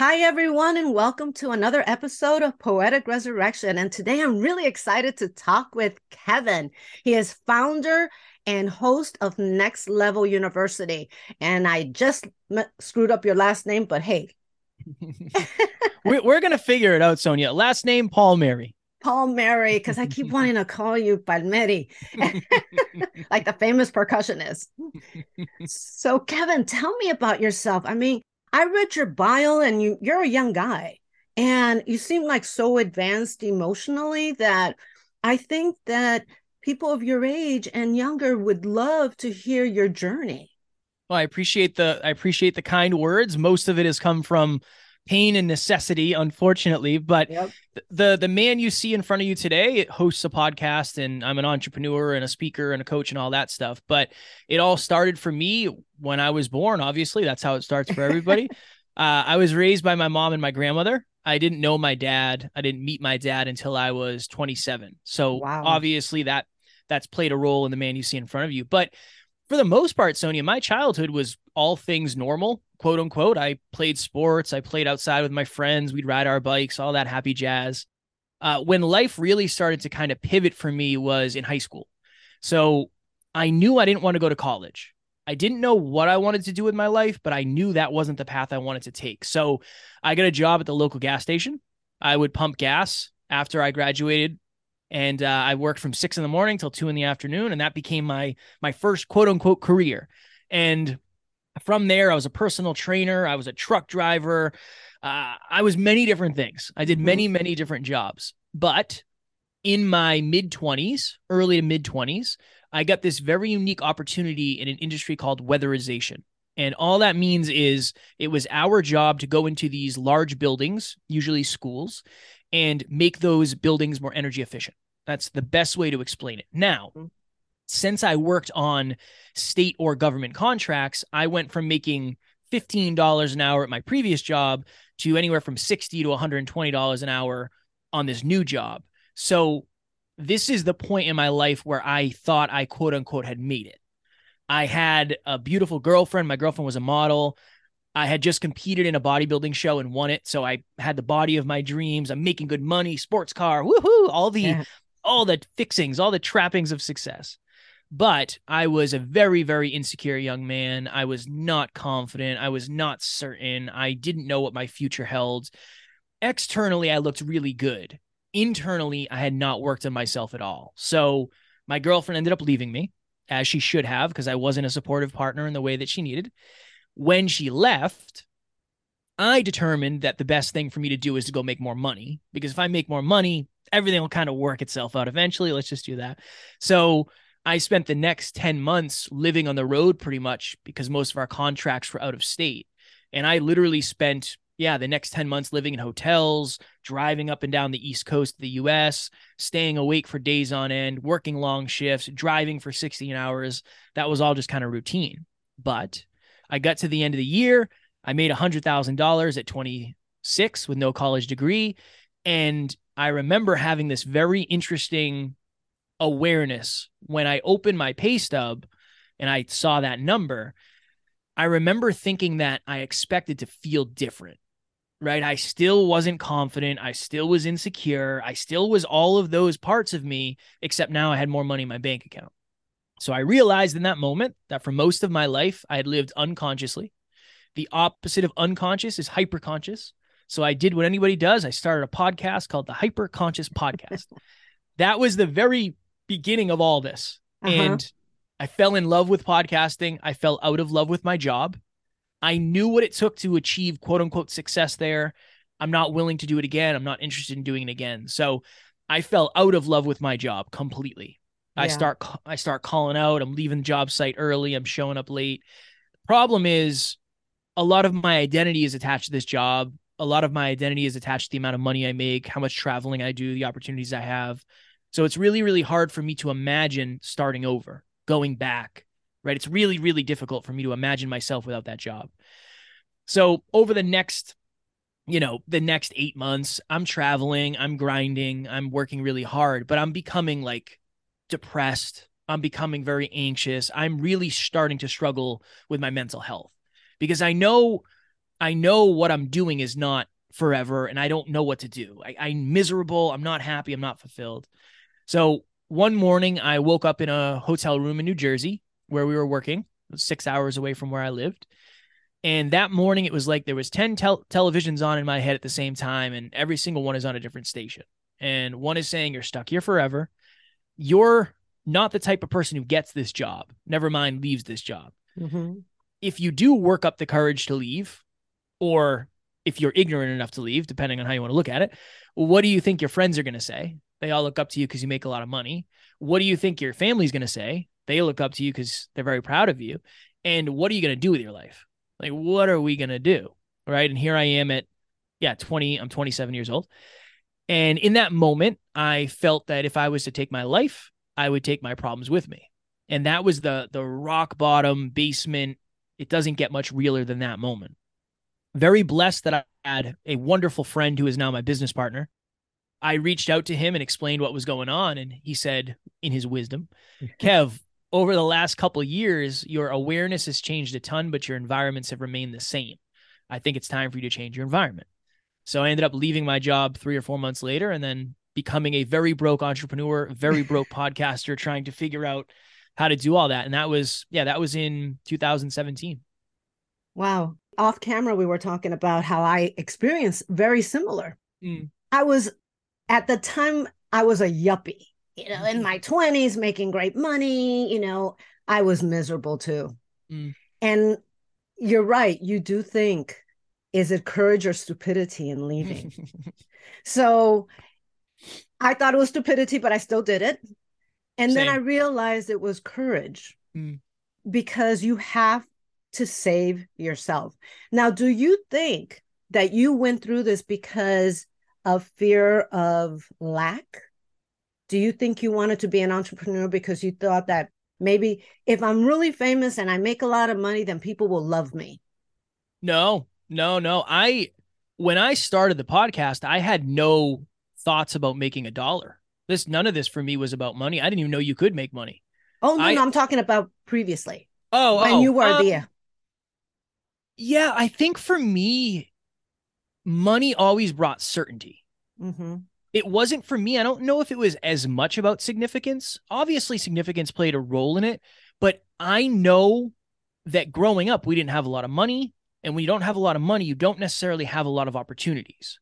Hi, everyone, and welcome to another episode of Poetic Resurrection. And today I'm really excited to talk with Kevin. He is founder and host of Next Level University. And I just m- screwed up your last name, but hey. we're we're going to figure it out, Sonia. Last name, Palmieri. Palmieri, because I keep wanting to call you Palmieri, like the famous percussionist. so, Kevin, tell me about yourself. I mean, I read your bio and you you're a young guy and you seem like so advanced emotionally that I think that people of your age and younger would love to hear your journey. Well, I appreciate the I appreciate the kind words. Most of it has come from pain and necessity, unfortunately. But yep. the the man you see in front of you today hosts a podcast, and I'm an entrepreneur and a speaker and a coach and all that stuff. But it all started for me when I was born. Obviously, that's how it starts for everybody. uh, I was raised by my mom and my grandmother. I didn't know my dad. I didn't meet my dad until I was 27. So wow. obviously that that's played a role in the man you see in front of you. But for the most part, Sonia, my childhood was all things normal, quote unquote. I played sports, I played outside with my friends, we'd ride our bikes, all that happy jazz. Uh, when life really started to kind of pivot for me was in high school. So I knew I didn't want to go to college. I didn't know what I wanted to do with my life, but I knew that wasn't the path I wanted to take. So I got a job at the local gas station. I would pump gas after I graduated and uh, I worked from six in the morning till two in the afternoon, and that became my my first quote unquote career. And from there, I was a personal trainer, I was a truck driver, uh, I was many different things. I did mm-hmm. many many different jobs, but in my mid twenties, early to mid twenties, I got this very unique opportunity in an industry called weatherization. And all that means is it was our job to go into these large buildings, usually schools, and make those buildings more energy efficient. That's the best way to explain it. Now, mm-hmm. Since I worked on state or government contracts, I went from making $15 an hour at my previous job to anywhere from 60 to $120 an hour on this new job. So this is the point in my life where I thought I quote unquote had made it. I had a beautiful girlfriend. My girlfriend was a model. I had just competed in a bodybuilding show and won it. So I had the body of my dreams. I'm making good money, sports car, woohoo, all the yeah. all the fixings, all the trappings of success. But I was a very, very insecure young man. I was not confident. I was not certain. I didn't know what my future held. Externally, I looked really good. Internally, I had not worked on myself at all. So my girlfriend ended up leaving me, as she should have, because I wasn't a supportive partner in the way that she needed when she left, I determined that the best thing for me to do is to go make more money because if I make more money, everything will kind of work itself out eventually. Let's just do that. So I spent the next 10 months living on the road pretty much because most of our contracts were out of state. And I literally spent, yeah, the next 10 months living in hotels, driving up and down the East Coast of the US, staying awake for days on end, working long shifts, driving for 16 hours. That was all just kind of routine. But I got to the end of the year. I made $100,000 at 26 with no college degree. And I remember having this very interesting awareness when I opened my pay stub and I saw that number. I remember thinking that I expected to feel different, right? I still wasn't confident. I still was insecure. I still was all of those parts of me, except now I had more money in my bank account. So I realized in that moment that for most of my life, I had lived unconsciously. The opposite of unconscious is hyperconscious. So I did what anybody does. I started a podcast called the Hyperconscious Podcast. that was the very beginning of all this. Uh-huh. And I fell in love with podcasting. I fell out of love with my job. I knew what it took to achieve quote unquote success there. I'm not willing to do it again. I'm not interested in doing it again. So I fell out of love with my job completely. I start I start calling out. I'm leaving the job site early. I'm showing up late. The problem is a lot of my identity is attached to this job. a lot of my identity is attached to the amount of money I make, how much traveling I do, the opportunities I have. So it's really, really hard for me to imagine starting over, going back, right? It's really, really difficult for me to imagine myself without that job. So over the next, you know, the next eight months, I'm traveling, I'm grinding, I'm working really hard, but I'm becoming like depressed. I'm becoming very anxious. I'm really starting to struggle with my mental health because I know, I know what I'm doing is not forever and I don't know what to do. I, I'm miserable. I'm not happy. I'm not fulfilled. So one morning I woke up in a hotel room in New Jersey where we were working, six hours away from where I lived. And that morning, it was like there was 10 tel- televisions on in my head at the same time, and every single one is on a different station. And one is saying, You're stuck here forever. You're not the type of person who gets this job, never mind leaves this job. Mm-hmm. If you do work up the courage to leave, or if you're ignorant enough to leave, depending on how you want to look at it, what do you think your friends are going to say? They all look up to you because you make a lot of money. What do you think your family's going to say? They look up to you because they're very proud of you. And what are you going to do with your life? Like, what are we going to do? Right. And here I am at, yeah, 20, I'm 27 years old. And in that moment, I felt that if I was to take my life, I would take my problems with me. And that was the the rock bottom basement. It doesn't get much realer than that moment. Very blessed that I had a wonderful friend who is now my business partner. I reached out to him and explained what was going on. And he said, in his wisdom, Kev, over the last couple years, your awareness has changed a ton, but your environments have remained the same. I think it's time for you to change your environment. So I ended up leaving my job three or four months later and then becoming a very broke entrepreneur, very broke podcaster, trying to figure out how to do all that. And that was, yeah, that was in 2017. Wow. Off camera, we were talking about how I experienced very similar. Mm. I was at the time, I was a yuppie you know, in my 20s making great money, you know, I was miserable too. Mm. And you're right, you do think is it courage or stupidity in leaving? so I thought it was stupidity, but I still did it. And Same. then I realized it was courage mm. because you have to save yourself. Now, do you think that you went through this because of fear of lack? do you think you wanted to be an entrepreneur because you thought that maybe if I'm really famous and I make a lot of money, then people will love me? No, no, no. I, when I started the podcast, I had no thoughts about making a dollar. This, none of this for me was about money. I didn't even know you could make money. Oh, no, I, no, I'm talking about previously. Oh, when oh, you were um, there. Yeah, I think for me, money always brought certainty. Mm-hmm it wasn't for me. I don't know if it was as much about significance. Obviously, significance played a role in it, but I know that growing up, we didn't have a lot of money. And when you don't have a lot of money, you don't necessarily have a lot of opportunities.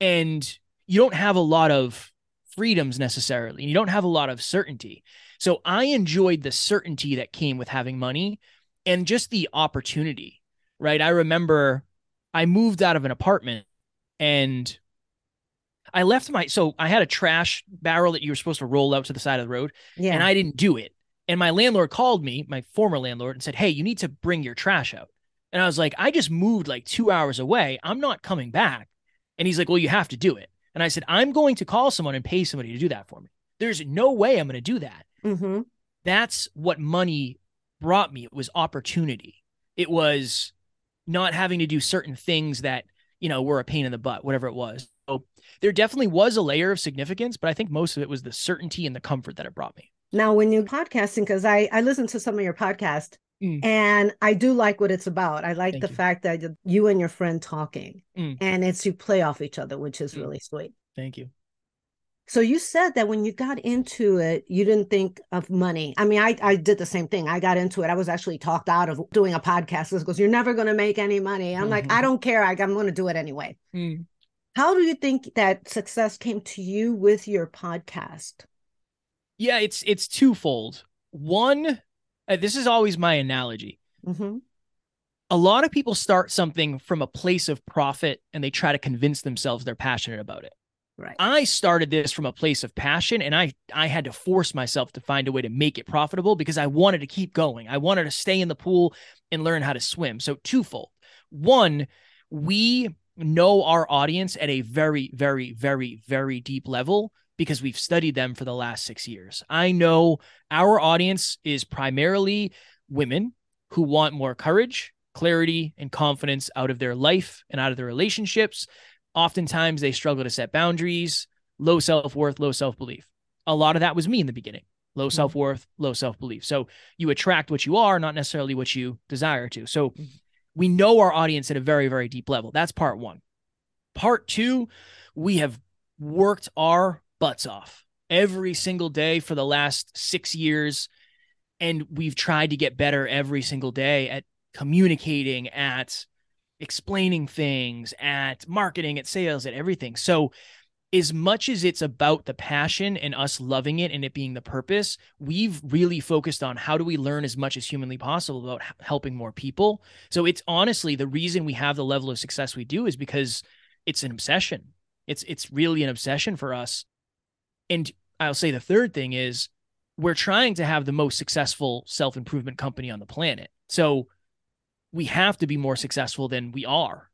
And you don't have a lot of freedoms necessarily. And you don't have a lot of certainty. So I enjoyed the certainty that came with having money and just the opportunity, right? I remember I moved out of an apartment and I left my so I had a trash barrel that you were supposed to roll out to the side of the road, yeah. and I didn't do it. And my landlord called me, my former landlord, and said, "Hey, you need to bring your trash out." And I was like, "I just moved like two hours away. I'm not coming back." And he's like, "Well, you have to do it." And I said, "I'm going to call someone and pay somebody to do that for me. There's no way I'm going to do that." Mm-hmm. That's what money brought me. It was opportunity. It was not having to do certain things that you know were a pain in the butt, whatever it was. So there definitely was a layer of significance, but I think most of it was the certainty and the comfort that it brought me. Now, when you're podcasting, because I I listen to some of your podcast, mm. and I do like what it's about. I like Thank the you. fact that you and your friend talking, mm. and it's you play off each other, which is mm. really sweet. Thank you. So you said that when you got into it, you didn't think of money. I mean, I, I did the same thing. I got into it. I was actually talked out of doing a podcast because you're never going to make any money. I'm mm-hmm. like, I don't care. I, am going to do it anyway. Mm. How do you think that success came to you with your podcast? Yeah, it's it's twofold. One, uh, this is always my analogy. Mm-hmm. A lot of people start something from a place of profit and they try to convince themselves they're passionate about it. Right. I started this from a place of passion and I I had to force myself to find a way to make it profitable because I wanted to keep going. I wanted to stay in the pool and learn how to swim. So twofold. One, we know our audience at a very, very, very, very deep level because we've studied them for the last six years. I know our audience is primarily women who want more courage, clarity, and confidence out of their life and out of their relationships. Oftentimes, they struggle to set boundaries, low self worth, low self belief. A lot of that was me in the beginning low mm-hmm. self worth, low self belief. So you attract what you are, not necessarily what you desire to. So mm-hmm. we know our audience at a very, very deep level. That's part one. Part two, we have worked our butts off every single day for the last six years. And we've tried to get better every single day at communicating, at explaining things, at marketing, at sales, at everything. So as much as it's about the passion and us loving it and it being the purpose, we've really focused on how do we learn as much as humanly possible about helping more people. So it's honestly the reason we have the level of success we do is because it's an obsession. It's it's really an obsession for us. And I'll say the third thing is we're trying to have the most successful self-improvement company on the planet. So we have to be more successful than we are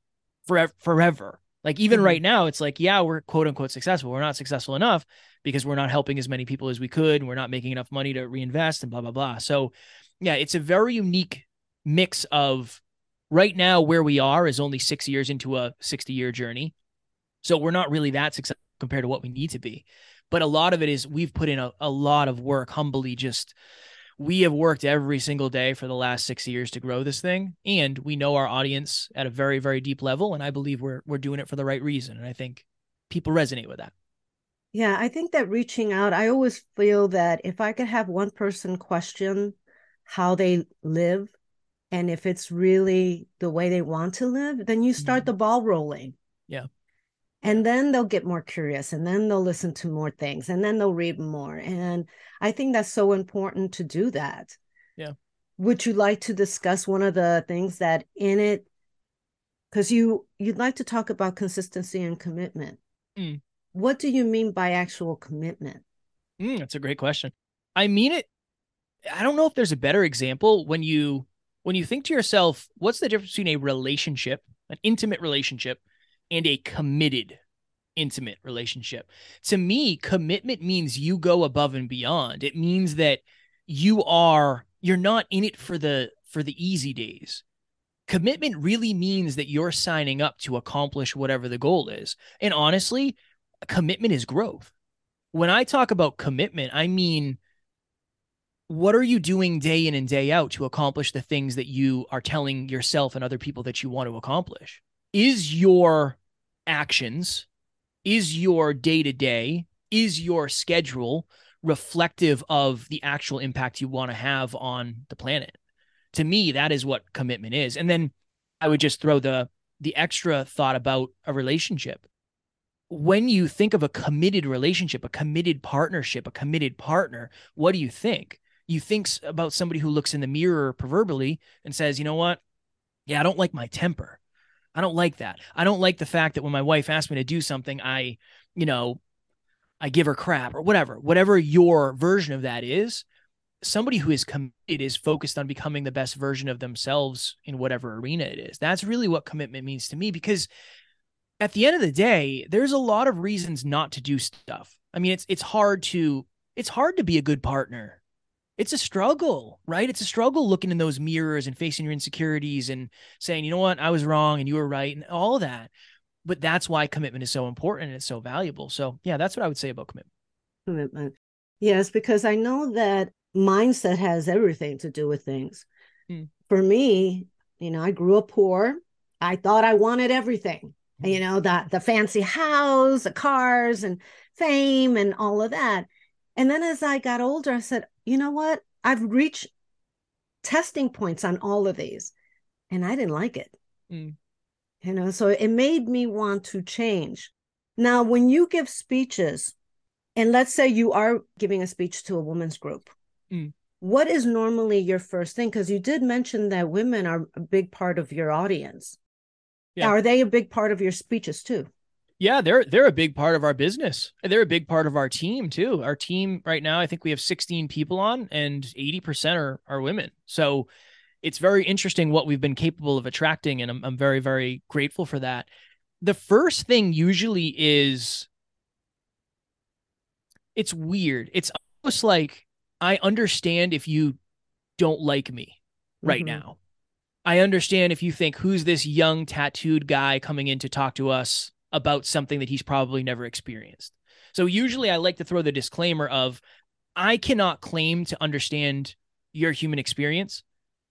forever forever like even mm-hmm. right now, it's like, yeah, we're quote unquote successful. We're not successful enough because we're not helping as many people as we could, and we're not making enough money to reinvest and blah blah blah. So, yeah, it's a very unique mix of right now where we are is only six years into a 60 year journey. So we're not really that successful compared to what we need to be. But a lot of it is we've put in a, a lot of work, humbly just we have worked every single day for the last six years to grow this thing and we know our audience at a very very deep level and i believe we're we're doing it for the right reason and i think people resonate with that. Yeah i think that reaching out i always feel that if i could have one person question how they live and if it's really the way they want to live then you start mm-hmm. the ball rolling. Yeah and then they'll get more curious and then they'll listen to more things and then they'll read more. And i think that's so important to do that. Yeah. Would you like to discuss one of the things that in it because you you'd like to talk about consistency and commitment. Mm. what do you mean by actual commitment? Mm, that's a great question. I mean it i don't know if there's a better example when you when you think to yourself what's the difference between a relationship an intimate relationship and a committed intimate relationship. To me, commitment means you go above and beyond. It means that you are you're not in it for the for the easy days. Commitment really means that you're signing up to accomplish whatever the goal is. And honestly, commitment is growth. When I talk about commitment, I mean what are you doing day in and day out to accomplish the things that you are telling yourself and other people that you want to accomplish? Is your actions, is your day to day, is your schedule reflective of the actual impact you want to have on the planet? To me, that is what commitment is. And then I would just throw the the extra thought about a relationship. When you think of a committed relationship, a committed partnership, a committed partner, what do you think? You think about somebody who looks in the mirror proverbially and says, "You know what? Yeah, I don't like my temper. I don't like that. I don't like the fact that when my wife asks me to do something, I, you know, I give her crap or whatever, whatever your version of that is. Somebody who is committed is focused on becoming the best version of themselves in whatever arena it is. That's really what commitment means to me because at the end of the day, there's a lot of reasons not to do stuff. I mean, it's it's hard to it's hard to be a good partner it's a struggle, right? It's a struggle looking in those mirrors and facing your insecurities and saying, you know what, I was wrong and you were right and all of that. But that's why commitment is so important and it's so valuable. So, yeah, that's what I would say about commitment. Commitment. Yes, because I know that mindset has everything to do with things. Hmm. For me, you know, I grew up poor. I thought I wanted everything, hmm. you know, that the fancy house, the cars and fame and all of that. And then as I got older, I said, you know what? I've reached testing points on all of these and I didn't like it. Mm. You know, so it made me want to change. Now, when you give speeches, and let's say you are giving a speech to a women's group, mm. what is normally your first thing? Because you did mention that women are a big part of your audience. Yeah. Are they a big part of your speeches too? Yeah, they're they're a big part of our business. They're a big part of our team too. Our team right now, I think we have 16 people on, and 80% are are women. So it's very interesting what we've been capable of attracting, and I'm I'm very very grateful for that. the first thing usually is it's weird. It's almost like I understand if you don't like me right mm-hmm. now. I understand if you think who's this young tattooed guy coming in to talk to us about something that he's probably never experienced. So usually I like to throw the disclaimer of I cannot claim to understand your human experience.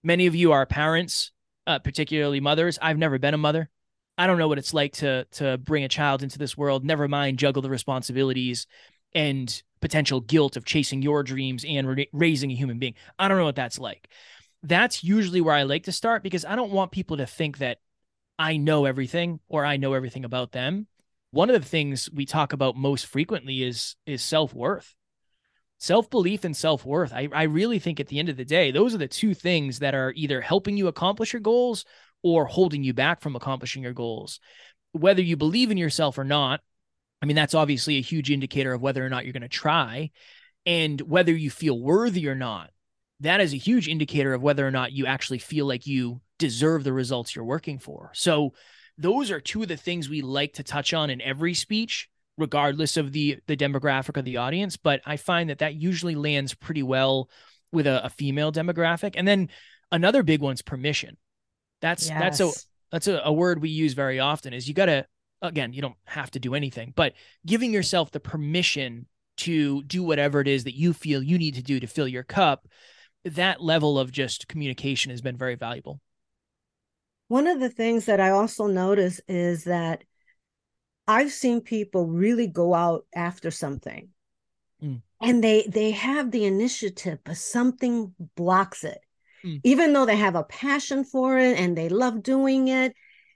Many of you are parents, uh, particularly mothers. I've never been a mother. I don't know what it's like to to bring a child into this world, never mind juggle the responsibilities and potential guilt of chasing your dreams and ra- raising a human being. I don't know what that's like. That's usually where I like to start because I don't want people to think that I know everything or I know everything about them. One of the things we talk about most frequently is is self-worth. Self-belief and self-worth. I, I really think at the end of the day, those are the two things that are either helping you accomplish your goals or holding you back from accomplishing your goals. Whether you believe in yourself or not, I mean, that's obviously a huge indicator of whether or not you're going to try and whether you feel worthy or not. That is a huge indicator of whether or not you actually feel like you deserve the results you're working for. So, those are two of the things we like to touch on in every speech regardless of the the demographic of the audience but i find that that usually lands pretty well with a, a female demographic and then another big one's permission that's yes. that's a that's a, a word we use very often is you got to again, you don't have to do anything, but giving yourself the permission to do whatever it is that you feel you need to do to fill your cup, that level of just communication has been very valuable. One of the things that I also notice is that I've seen people really go out after something. Mm. And they they have the initiative, but something blocks it. Mm. Even though they have a passion for it and they love doing it,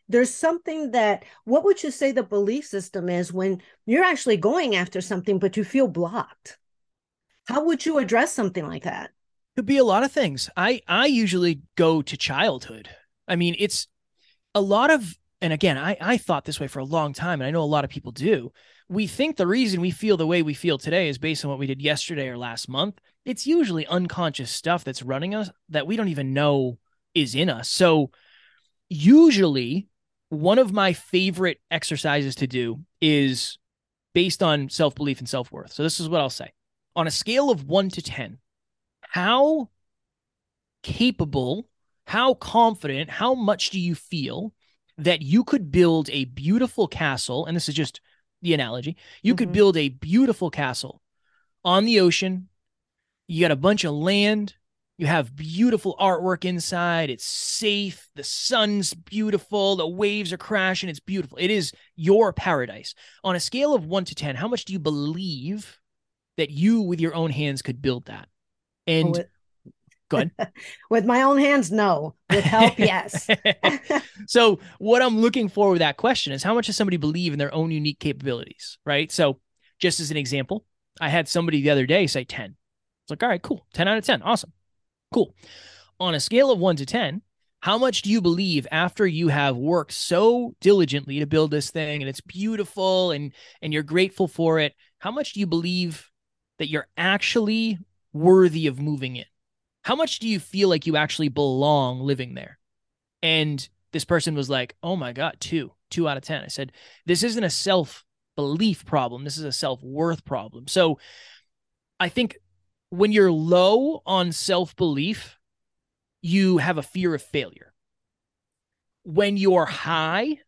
there's something that what would you say the belief system is when you're actually going after something but you feel blocked how would you address something like that could be a lot of things i i usually go to childhood i mean it's a lot of and again i i thought this way for a long time and i know a lot of people do. We think the reason we feel the way we feel today is based on what we did yesterday or last month. It's usually unconscious stuff that's running us that we don't even know is in us. So usually one of my favorite exercises to do is based on self belief and self worth. So, this is what I'll say. On a scale of one to 10, how capable, how confident, how much do you feel that you could build a beautiful castle? And this is just the analogy you mm-hmm. could build a beautiful castle on the ocean. You got a bunch of land, you have beautiful artwork inside. It's safe. The sun's beautiful. The waves are crashing. It's beautiful. It is your paradise. On a scale of one to 10, how much do you believe that you, with your own hands, could build that? And with, go ahead. with my own hands, no. With help, yes. so, what I'm looking for with that question is how much does somebody believe in their own unique capabilities, right? So, just as an example, I had somebody the other day say 10. It's like, all right, cool. 10 out of 10. Awesome. Cool. On a scale of one to 10, how much do you believe after you have worked so diligently to build this thing and it's beautiful and and you're grateful for it how much do you believe that you're actually worthy of moving in how much do you feel like you actually belong living there and this person was like oh my god 2 2 out of 10 i said this isn't a self belief problem this is a self worth problem so i think when you're low on self belief, you have a fear of failure. When you're high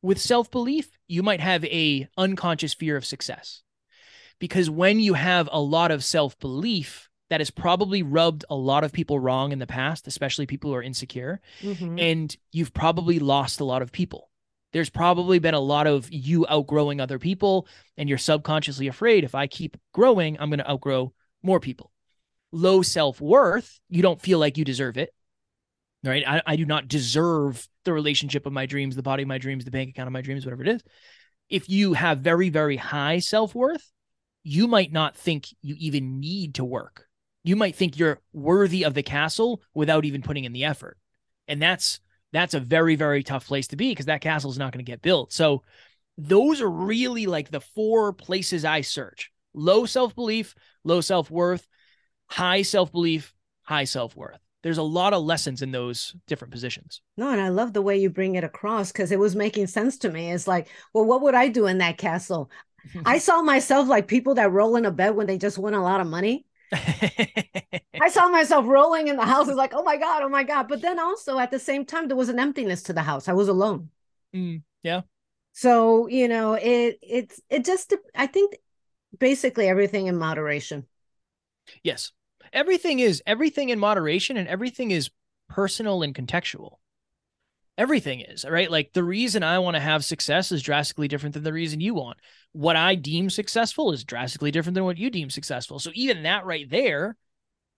with self belief, you might have a unconscious fear of success. Because when you have a lot of self belief, that has probably rubbed a lot of people wrong in the past, especially people who are insecure. Mm-hmm. And you've probably lost a lot of people. There's probably been a lot of you outgrowing other people, and you're subconsciously afraid if I keep growing, I'm going to outgrow more people. Low self worth, you don't feel like you deserve it. Right. I, I do not deserve the relationship of my dreams, the body of my dreams, the bank account of my dreams, whatever it is. If you have very, very high self worth, you might not think you even need to work. You might think you're worthy of the castle without even putting in the effort. And that's that's a very, very tough place to be because that castle is not going to get built. So those are really like the four places I search low self belief, low self worth, high self belief, high self worth. there's a lot of lessons in those different positions. No, and I love the way you bring it across because it was making sense to me. It's like, well, what would I do in that castle? I saw myself like people that roll in a bed when they just win a lot of money. I saw myself rolling in the house. It's like, oh my God, oh my God. But then also at the same time, there was an emptiness to the house. I was alone. Mm, yeah. So, you know, it it's it just I think basically everything in moderation. Yes everything is everything in moderation and everything is personal and contextual everything is right? Like the reason i want to have success is drastically different than the reason you want. What i deem successful is drastically different than what you deem successful. So even that right there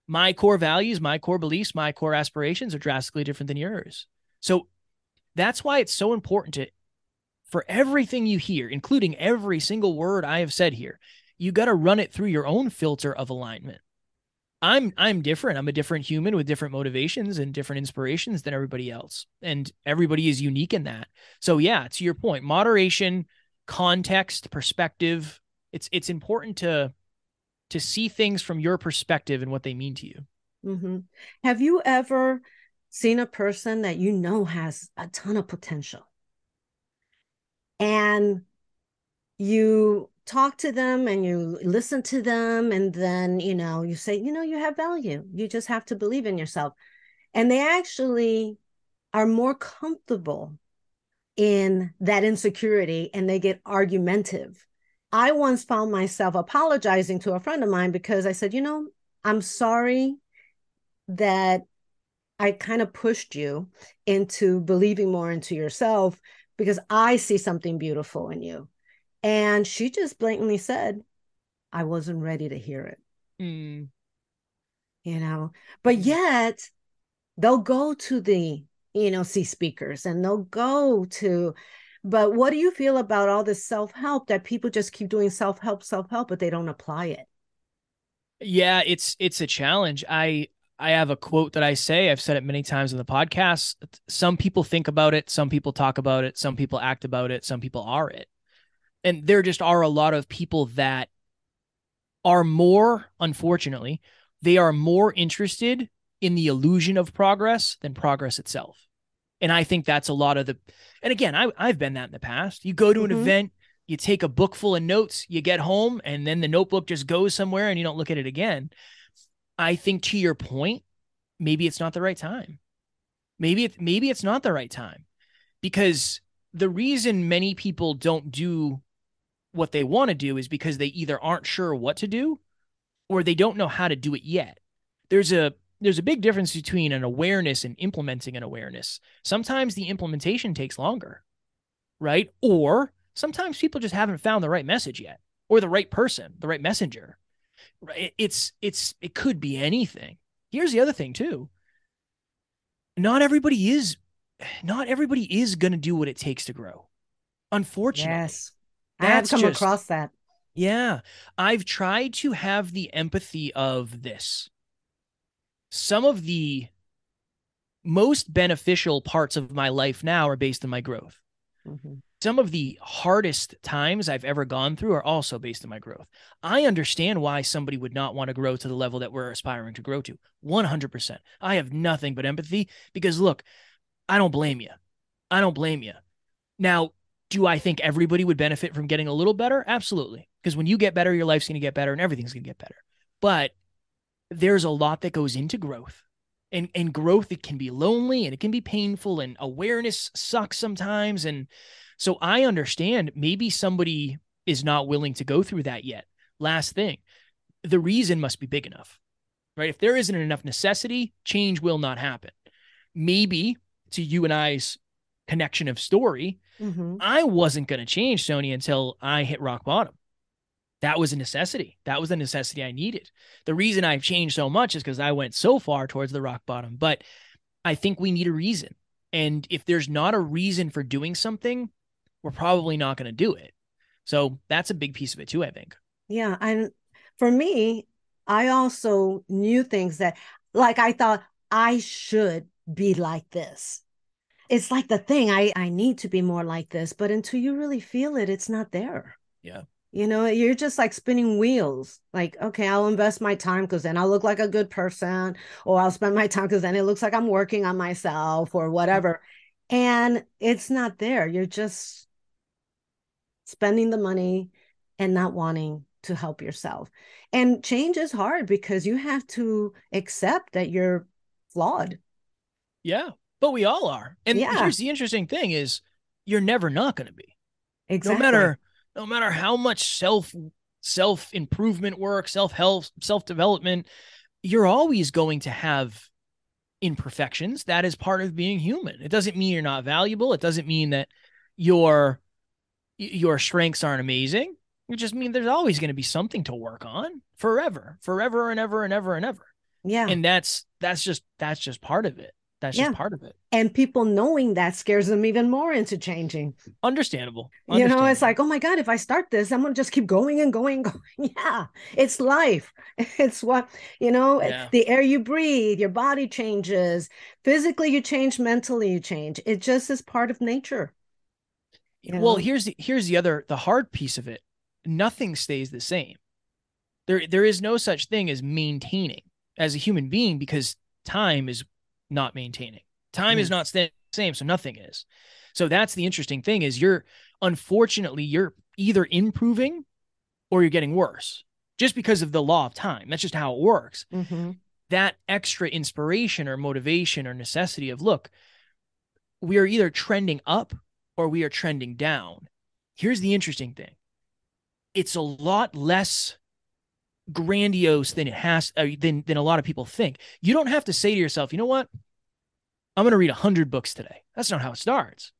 my core values my core beliefs my core aspirations are drastically different than yours. So that's why it's so important to for everything you hear including every single word i have said here you got to run it through your own filter of alignment I'm I'm different. I'm a different human with different motivations and different inspirations than everybody else. And everybody is unique in that. So yeah, to your point, moderation, context, perspective, it's it's important to to see things from your perspective and what they mean to you. Mm-hmm. Have you ever seen a person that you know has a ton of potential and you talk to them and you listen to them and then you know you say you know you have value. You just have to believe in yourself. And they actually are more comfortable in that insecurity and they get argumentative. I once found myself apologizing to a friend of mine because i said you know i'm sorry that i kind of pushed you into believing more into yourself because i see something beautiful in you and she just blatantly said, I wasn't ready to hear it. Mm. You know, but mm. yet they'll go to the, you know, see speakers and they'll go to, but what do you feel about all this self help that people just keep doing self help, self help, but they don't apply it? Yeah, it's it's a challenge. I I have a quote that I say. I've said it many times in the podcast. Some people think about it, some people talk about it, some people act about it, some people are it and there just are a lot of people that are more unfortunately they are more interested in the illusion of progress than progress itself. And i think that's a lot of the and again I, i've been that in the past. You go to an mm-hmm. event you take a book full of notes you get home and then the notebook just goes somewhere and you don't look at it again. I think to your point maybe it's not the right time. Maybe it maybe it's not the right time. Because the reason many people don't do what they want to do is because they either aren't sure what to do or they don't know how to do it yet. There's a there's a big difference between an awareness and implementing an awareness. Sometimes the implementation takes longer, right? Or sometimes people just haven't found the right message yet or the right person, the right messenger. It's it's it could be anything. Here's the other thing too. Not everybody is not everybody is going to do what it takes to grow. Unfortunately. Yes. That's I've come just, across that. Yeah. I've tried to have the empathy of this. Some of the most beneficial parts of my life now are based on my growth. Mm-hmm. Some of the hardest times I've ever gone through are also based on my growth. I understand why somebody would not want to grow to the level that we're aspiring to grow to. 100%. I have nothing but empathy because look, I don't blame you. I don't blame you. Now, do I think everybody would benefit from getting a little better? Absolutely. Because when you get better, your life's going to get better and everything's going to get better. But there's a lot that goes into growth. And and growth it can be lonely and it can be painful and awareness sucks sometimes and so I understand maybe somebody is not willing to go through that yet. Last thing, the reason must be big enough. Right? If there isn't enough necessity, change will not happen. Maybe to you and I's connection of story, mm-hmm. I wasn't going to change Sonia until I hit rock bottom. That was a necessity. That was the necessity I needed. The reason I've changed so much is because I went so far towards the rock bottom. But I think we need a reason. And if there's not a reason for doing something, we're probably not going to do it. So that's a big piece of it too, I think. Yeah. And for me, I also knew things that, like, I thought I should be like this it's like the thing I I need to be more like this, but until you really feel it, it's not there. Yeah. You know, you're just like spinning wheels. Like, okay, I'll invest my time because then I'll look like a good person, or I'll spend my time because then it looks like I'm working on myself or whatever. And it's not there. You're just spending the money and not wanting to help yourself. And change is hard because you have to accept that you're flawed. Yeah, but we all are. And yeah. here's the interesting thing is you're never not going to be. Exactly. No matter no matter how much self self improvement work, self help, self development, you're always going to have imperfections. That is part of being human. It doesn't mean you're not valuable. It doesn't mean that your your strengths aren't amazing. It just means there's always going to be something to work on forever, forever and ever and ever and ever. Yeah. And that's that's just that's just part of it. That's yeah. just part of it. And people knowing that scares them even more into changing. Understandable. Understandable. You know, it's like, oh my God, if I start this, I'm gonna just keep going and going and going. yeah, it's life. It's what, you know, yeah. the air you breathe, your body changes. Physically, you change, mentally, you change. It just is part of nature. You well, here's the here's the other the hard piece of it. Nothing stays the same. There there is no such thing as maintaining as a human being because time is not maintaining. Time mm. is not staying the same, so nothing is. So that's the interesting thing is you're unfortunately you're either improving or you're getting worse just because of the law of time. That's just how it works. Mm-hmm. That extra inspiration or motivation or necessity of look, we are either trending up or we are trending down. Here's the interesting thing. It's a lot less grandiose than it has uh, than than a lot of people think. You don't have to say to yourself, you know what? I'm going to read 100 books today. That's not how it starts.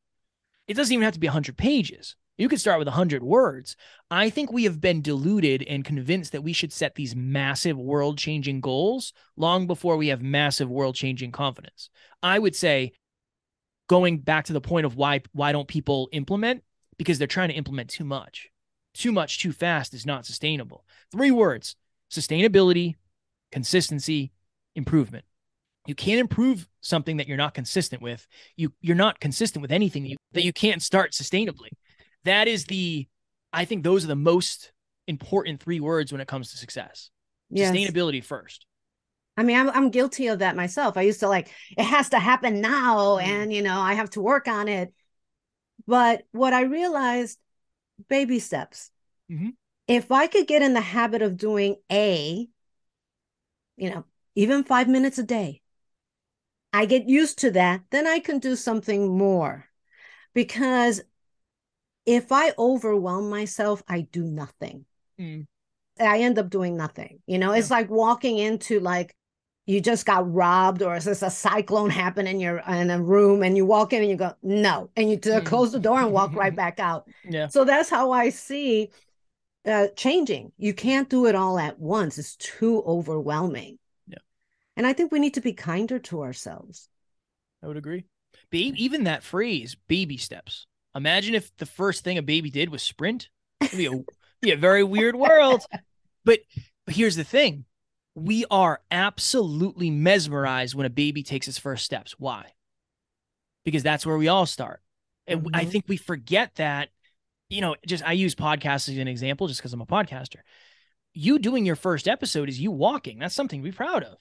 It doesn't even have to be 100 pages. You could start with 100 words. I think we have been deluded and convinced that we should set these massive world changing goals long before we have massive world changing confidence. I would say, going back to the point of why why don't people implement because they're trying to implement too much too much too fast is not sustainable. Three words sustainability, consistency, improvement. You can't improve something that you're not consistent with. You you're not consistent with anything that you, that you can't start sustainably. That is the I think those are the most important three words when it comes to success. Yes. Sustainability first. I mean, I'm I'm guilty of that myself. I used to like it has to happen now mm. and you know, I have to work on it. But what I realized baby steps. Mm-hmm. If I could get in the habit of doing A, you know, even five minutes a day, I get used to that, then I can do something more. Because if I overwhelm myself, I do nothing. Mm. I end up doing nothing. You know, yeah. it's like walking into like you just got robbed or is this a cyclone happen in your in a room and you walk in and you go no. And you mm. close the door and walk right back out. Yeah. So that's how i see uh, changing. You can't do it all at once. It's too overwhelming. Yeah. And i think we need to be kinder to ourselves. I would agree. Baby even that phrase baby steps. Imagine if the first thing a baby did was sprint. It'd be a, be a very weird world. But here's the thing we are absolutely mesmerized when a baby takes its first steps. Why? Because that's where we all start. And mm-hmm. I think we forget that, you know, just I use podcasts as an example just because I'm a podcaster. You doing your first episode is you walking. That's something to be proud of.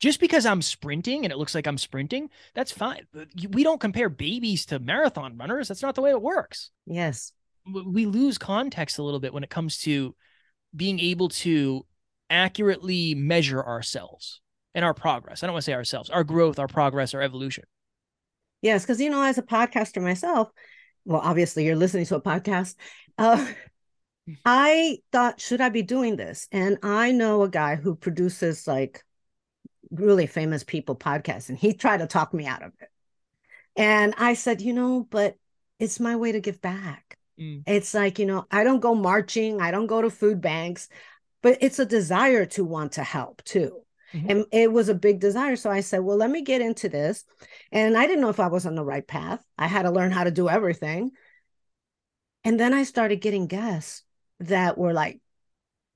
Just because I'm sprinting and it looks like I'm sprinting, that's fine. We don't compare babies to marathon runners. That's not the way it works. Yes. We lose context a little bit when it comes to being able to accurately measure ourselves and our progress. I don't want to say ourselves, our growth, our progress, our evolution. Yes, because you know, as a podcaster myself, well, obviously you're listening to a podcast. Uh, I thought, should I be doing this? And I know a guy who produces like really famous people podcasts, and he tried to talk me out of it. And I said, you know, but it's my way to give back. Mm. It's like, you know, I don't go marching, I don't go to food banks but it's a desire to want to help too. Mm-hmm. And it was a big desire. So I said, well, let me get into this. And I didn't know if I was on the right path. I had to learn how to do everything. And then I started getting guests that were like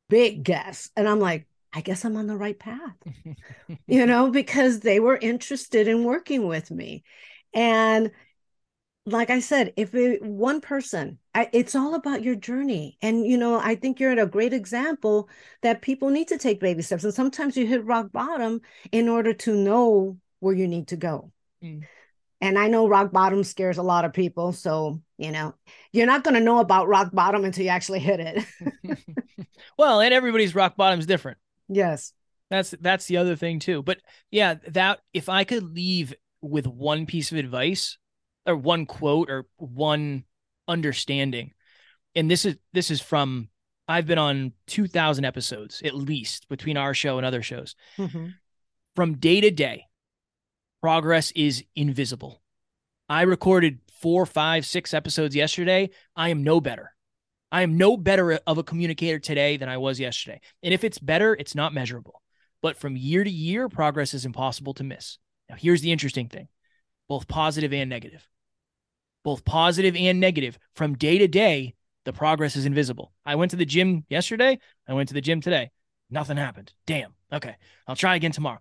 big guests. And I'm like, I guess I'm on the right path, you know, because they were interested in working with me. And like I said, if it, one person, I, it's all about your journey. And, you know, I think you're a great example that people need to take baby steps. And sometimes you hit rock bottom in order to know where you need to go. Mm. And I know rock bottom scares a lot of people. So, you know, you're not going to know about rock bottom until you actually hit it. well, and everybody's rock bottom is different. Yes. That's that's the other thing too. But yeah, that if I could leave with one piece of advice or one quote or one understanding, and this is this is from I've been on 2000 episodes at least between our show and other shows. Mm-hmm. From day to day, progress is invisible. I recorded four, five, six episodes yesterday. I am no better. I am no better of a communicator today than I was yesterday. And if it's better, it's not measurable. But from year to year, progress is impossible to miss. Now, here's the interesting thing both positive and negative. Both positive and negative. From day to day, the progress is invisible. I went to the gym yesterday. I went to the gym today. Nothing happened. Damn. Okay. I'll try again tomorrow.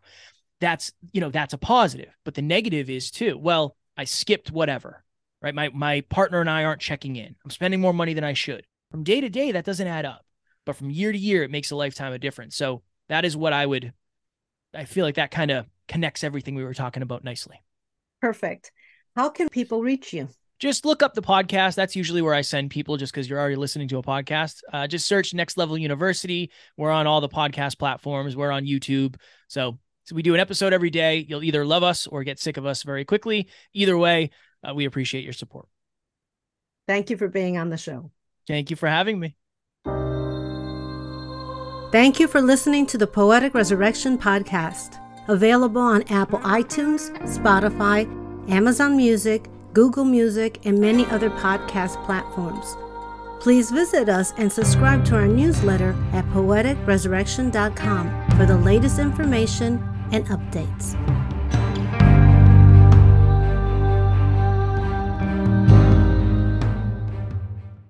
That's, you know, that's a positive. But the negative is too, well, I skipped whatever, right? My my partner and I aren't checking in. I'm spending more money than I should. From day to day, that doesn't add up. But from year to year, it makes a lifetime of difference. So that is what I would I feel like that kind of connects everything we were talking about nicely. Perfect. How can people reach you? Just look up the podcast. That's usually where I send people just because you're already listening to a podcast. Uh, just search Next Level University. We're on all the podcast platforms. We're on YouTube. So, so we do an episode every day. You'll either love us or get sick of us very quickly. Either way, uh, we appreciate your support. Thank you for being on the show. Thank you for having me. Thank you for listening to the Poetic Resurrection podcast, available on Apple iTunes, Spotify, Amazon Music, Google Music, and many other podcast platforms. Please visit us and subscribe to our newsletter at poeticresurrection.com for the latest information and updates.